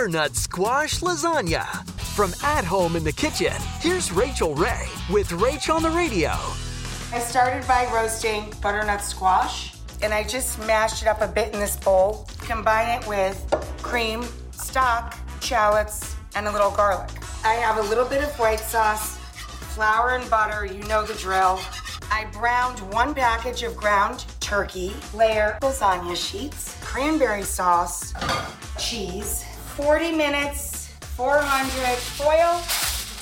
Butternut squash lasagna. From at home in the kitchen, here's Rachael Ray with Rach on the radio. I started by roasting butternut squash and I just mashed it up a bit in this bowl. Combine it with cream, stock, shallots, and a little garlic. I have a little bit of white sauce, flour and butter, you know the drill. I browned one package of ground turkey, layer lasagna sheets, cranberry sauce, cheese, 40 minutes, 400 foil,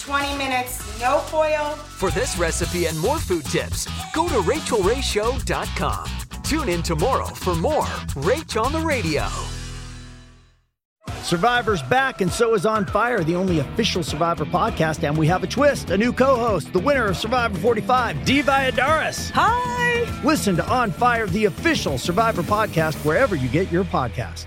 20 minutes, no foil. For this recipe and more food tips, go to rachaelrayshow.com. Tune in tomorrow for more Rach on the Radio. Survivor's back, and so is On Fire, the only official Survivor podcast. And we have a twist a new co host, the winner of Survivor 45, Dee Valladares. Hi! Listen to On Fire, the official Survivor podcast, wherever you get your podcast.